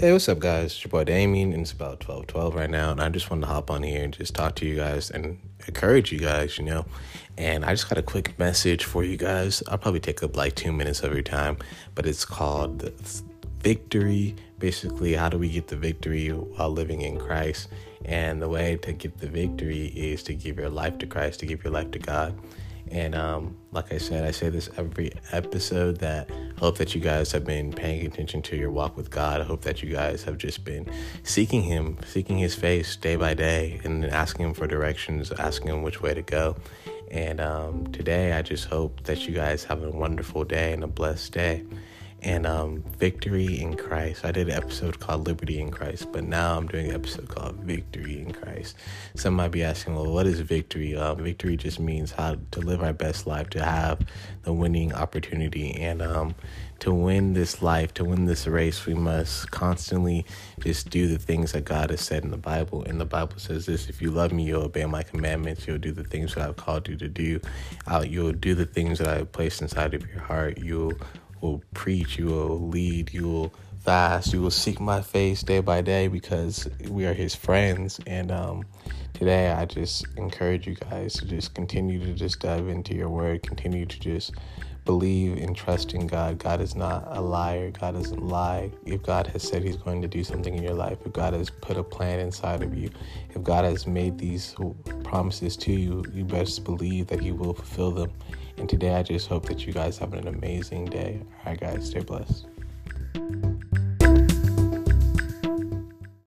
Hey, what's up, guys? It's your boy Damien, and it's about 12 12 right now. And I just wanted to hop on here and just talk to you guys and encourage you guys, you know. And I just got a quick message for you guys. I'll probably take up like two minutes of your time, but it's called Victory. Basically, how do we get the victory while living in Christ? And the way to get the victory is to give your life to Christ, to give your life to God. And um, like I said, I say this every episode that I hope that you guys have been paying attention to your walk with God. I hope that you guys have just been seeking Him, seeking His face day by day, and asking Him for directions, asking Him which way to go. And um, today, I just hope that you guys have a wonderful day and a blessed day and um, Victory in Christ. I did an episode called Liberty in Christ, but now I'm doing an episode called Victory in Christ. Some might be asking, well, what is victory? Um, victory just means how to live our best life, to have the winning opportunity, and um, to win this life, to win this race, we must constantly just do the things that God has said in the Bible. And the Bible says this if you love me, you'll obey my commandments, you'll do the things that I've called you to do, uh, you'll do the things that I've placed inside of your heart, you'll will preach, you will lead, you will fast, you will seek my face day by day because we are his friends. And um, today I just encourage you guys to just continue to just dive into your word, continue to just believe and trust in God. God is not a liar. God doesn't lie. If God has said He's going to do something in your life, if God has put a plan inside of you, if God has made these promises to you, you best believe that He will fulfill them. And today, I just hope that you guys have an amazing day. All right, guys, stay blessed.